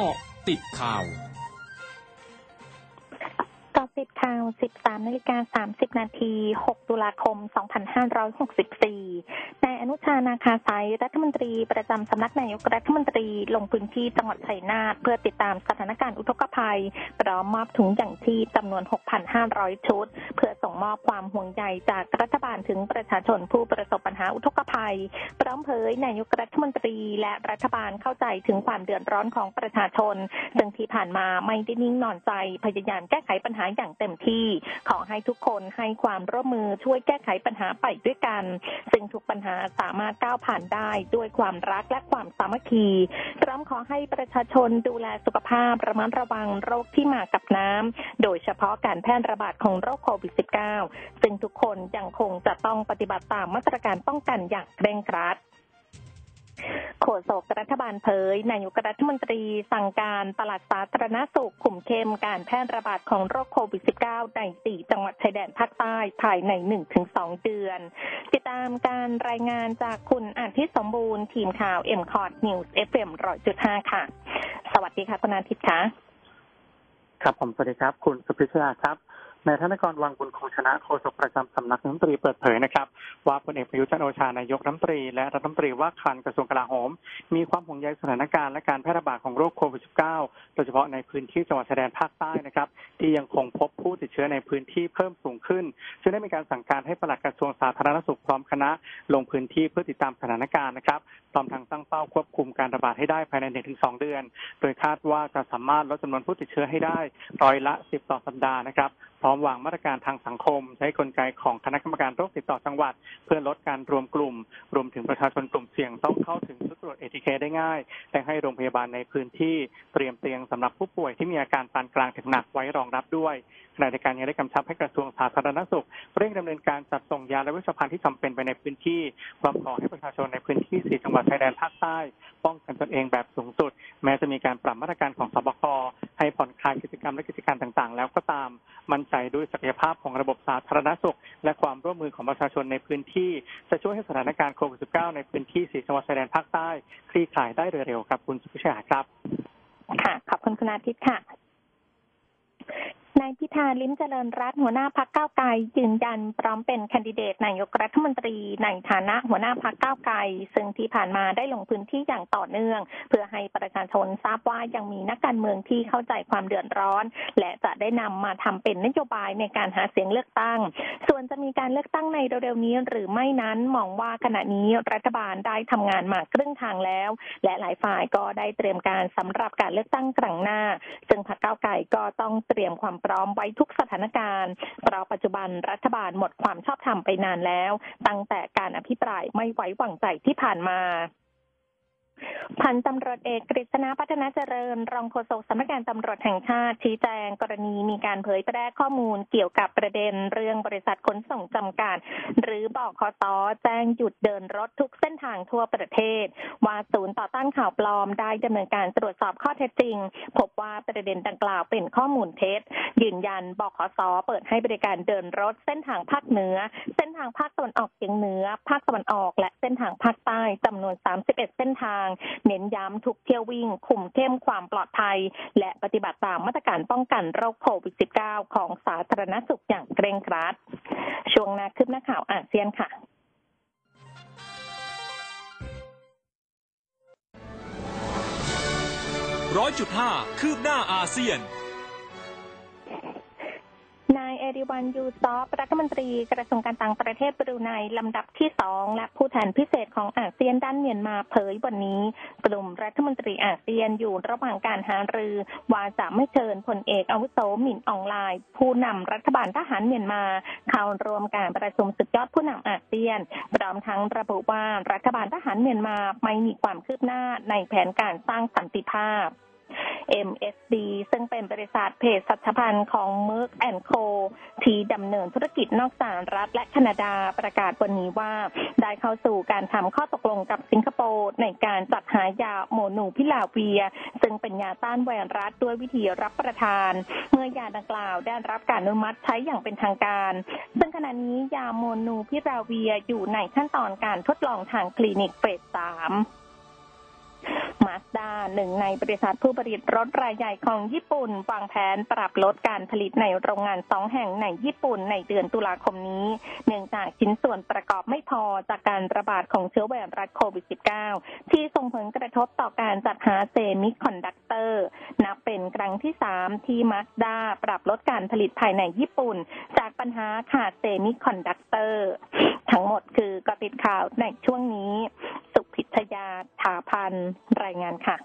เกาะติดข่าว กาะติดข่าว13นาฬิกา30นาที6ตุลาคม2564นายอนุชานาคาสายรัฐมนตรีประจำสำนักนายกรัฐมนตรีลงพื้นที่จังหวัดชัยนาทเพื่อติดตามสถานการณ์อุทกภัยพร้อมมอบถุงอย่างที่จำนวน6,500ชุด เพื่อส่งมอบความห่วงใยจากรัฐบาลถึงประชาชนผู้ประสบปัญหาอุทกภัย พร้อมเผยนายกรัฐมนตรีและรัฐบาลเข้าใจถึงความเดือดร้อนของประชาชนซึ่งที่ผ่านมาไม่ได้นิ่งนอนใจพยายามแก้ไขปัญหาอย่างเต็มที่ ขอให้ทุกคนให้ความร่วมมือช่วยแก้ไขปัญหาไปด้วยกัน ซึ่งทุกปัญหาสามารถก้าวผ่านได้ด้วยความรักและความสามัคคีพร้อมขอให้ประชาชนดูแลสุขภาพระมัดระวังโรคที่มากับน้ำโดยเฉพาะการแพร่ระบาดของโรคโควิด -19 ซึ่งทุกคนยังคงจะต้องปฏิบัติตามมาตรการป้องกันอย่างเคร่งครัด โฆษกรัฐบาลเผยนายกรัฐมนตรีสั่งการกระทรวงสาธารณสุขคุมเข้มการแพร่ระบาดของโรคโควิด -19 ใน 4 จังหวัดชายแดนภาคใต้ภายใน 1-2 เดือน ติดตามการรายงานจากคุณอาทิตย์สมบูรณ์ ทีมข่าวเอ็มคอร์ดนิวส์เอฟเอ็มร้อยจุดห้าค่ะ สวัสดีค่ะ คุณอาทิตย์ค่ะ ครับผมสวัสดีครับ คุณสุพิชาครับ นายธนกรวังบุญคงชนะโฆษกประจำสำนักรัฐมนตรีเปิดเผยนะครับ ว่าพลเอกประยุทธ์จันโอชานายกรัฐมนตรีและรัฐมนตรีว่าการกระทรวงกลาโหม มีความห่วงใยสถานการณ์และการแพร่ระบาดของโรคโควิด -19 โดยเฉพาะในพื้นที่จังหวัดชายแดนภาคใต้นะครับ ที่ยังคงพบผู้ติดเชื้อในพื้นที่เพิ่มสูงขึ้นจึงได้มีการสั่งการให้ปลัดกระทรวงสาธารณสุขพร้อมคณะ ลงพื้นที่เพื่อติดตามสถานการณ์นะครับ พร้อมทางตั้งเป้าควบคุมการระบาดให้ได้ภายใน 1-2 เดือน โดยคาดว่าจะสามารถลดจำนวนผู้ติดเชื้อให้ได้ร้อยละ 10 ต่อสัปดาห์นะครับพร้อมวางมาตรการทางสังคม ใช้กลไกของคณะกรรมการโรคติดต่อจังหวัด เพื่อลดการรวมกลุ่ม รวมถึงประชาชนกลุ่มเสี่ยงต้องเข้าถึงชุดตรวจเอทีเคได้ง่ายและให้โรงพยาบาลในพื้นที่เตรียมเตียงสำหรับผู้ป่วยที่มีอาการปานกลางถึงหนักไว้รองรับด้วย ขณะเดียวกันยังได้กำชับให้กระทรวงสาธารณสุขเร่งดำเนินการจัดส่งยาและเวชภัณฑ์ที่จำเป็นไปในพื้นที่พร้อมขอให้ประชาชนในพื้นที่สี่จังหวัดชายแดนภาคใต้ป้องกันตนเองแบบสูงสุด แม้จะมีการปรับมาตรการของสบคให้ผ่อนคลายกิจกรรมและกิจการต่างๆ แล้วก็ตาม มั่นใจด้วยศักยภาพของระบบสาธารณสุข และความร่วมมือของประชาชนในพื้นที่ จะช่วยให้สถานการณ์โควิด -19 ในพื้นที่สี่จังหวัดชายแดนภาคใต้คลี่คลายได้เร็วๆครับคุณสุพิชาครับ ค่ะ ขอบคุณคุณอาทิตย์ค่ะ นายพิธาลิ้มเจริญรัตหัวหน้าพักเก้าไกลยืนยันพร้อมเป็นแคนดิเดตนายกรัฐมนตรีในฐานะหัวหน้าพักเก้าไกลซึ่งที่ผ่านมาได้ลงพื้นที่อย่างต่อเนื่อง เพื่อให้ประชาชนทราบว่ายังมีนักการเมืองที่เข้าใจความเดือดร้อน และจะได้นำมาทำเป็นนโยบายในการหาเสียงเลือกตั้ง ส่วนจะมีการเลือกตั้งในเร็วๆนี้หรือไม่นั้นมองว่าขณะนี้รัฐบาลได้ทำงานมาครึ่งทางแล้ว และหลายฝ่ายก็ได้เตรียมการสำหรับการเลือกตั้งครั้งหน้า ซึ่งพรรคเก้าไกลก็ต้องเตรียมความร้อมไว้ทุกสถานการณ์เพราะปัจจุบันรัฐบาลหมดความชอบธรรมไปนานแล้ว ตั้งแต่การอภิปรายไม่ไว้วางใจที่ผ่านมา พันตำรวจเอกกฤษณะพัฒนาเจริญ รองโฆษกสำนักงานตำรวจแห่งชาติชี้แจงกรณีมีการเผยแพร่ข้อมูลเกี่ยวกับประเด็นเรื่องบริษัทขนส่งจำกัด หรือบอกคอตอแจ้งหยุดเดินรถทุกเส้นทางทั่วประเทศ ว่าศูนย์ต่อต้านข่าวปลอมได้ดำเนินการตรวจสอบข้อเท็จจริง พบว่าประเด็นดังกล่าวเป็นข้อมูลเท็จ ยืนยันบอกคอสอเปิดให้บริการเดินรถเส้นทางภาคเหนือ เส้นทางภาคตะวันออกเฉียงเหนือ ภาคตะวันออก และเส้นทางภาคใต้จำนวน 31 เส้นทางเน้นย้ำทุกเที่ยววิ่ง คุมเข้มความปลอดภัย และปฏิบัติตามมาตรการป้องกันโรคโควิด -19 ของสาธารณสุขอย่างเคร่งครัด ช่วงนาคืบหน้าข่าวอาเซียนค่ะร้อยจุดห้าคืบหน้าอาเซียน เอริวันยูซอฟรัฐมนตรีกระทรวงการต่างประเทศบรูไนลำดับที่สองและผู้แทนพิเศษของอาเซียนด้านเมียนมาเผยวันนี้ กลุ่มรัฐมนตรีอาเซียนอยู่ระหว่างการหารือ ว่าจะไม่เชิญพลเอกอาวุโสมินอ่องหล่าย ผู้นำรัฐบาลทหารเมียนมาเข้าร่วมการประชุมสุดยอดผู้นำอาเซียนพร้อมทั้งระบุว่ารัฐบาลทหารเมียนมาไม่มีความคืบหน้าในแผนการสร้างสันติภาพ MSD ซึ่งเป็นบริษัทเพศสัชพันธ์ของ Merck Co ที่ดำเนินธุรกิจนอกสหรัฐและแคนาดาประกาศวันนี้ว่า ได้เข้าสู่การทำข้อตกลงกับสิงคโปร์ในการจัดหายาโมนูพิลาเวีย ซึ่งเป็นยาต้านไวรัสด้วยวิธีรับประทาน เมื่อยาดังกล่าวได้รับการอนุมัติใช้อย่างเป็นทางการ ซึ่งขณะนี้ยาโมลนูพิราเวียร์อยู่ในขั้นตอนการทดลองทางคลินิกเฟสสาม มาสด้าหนึ่งในบริษัทผู้ผลิตรถรายใหญ่ของญี่ปุ่น วางแผนปรับลดการผลิตในโรงงานสองแห่งในญี่ปุ่นในเดือนตุลาคมนี้ เนื่องจากชิ้นส่วนประกอบไม่พอจากการระบาดของเชื้อไวรัสโควิด -19 ที่ส่งผลกระทบต่อการจัดหาเซมิคอนดักเตอร์ นับเป็นครั้งที่สามที่มาสด้าปรับลดการผลิตภายในญี่ปุ่น จากปัญหาขาดเซมิคอนดักเตอร์ ทั้งหมดคือเกร็ดข่าวในช่วงนี้ สุพิชยาถาพันรายงานค่ะ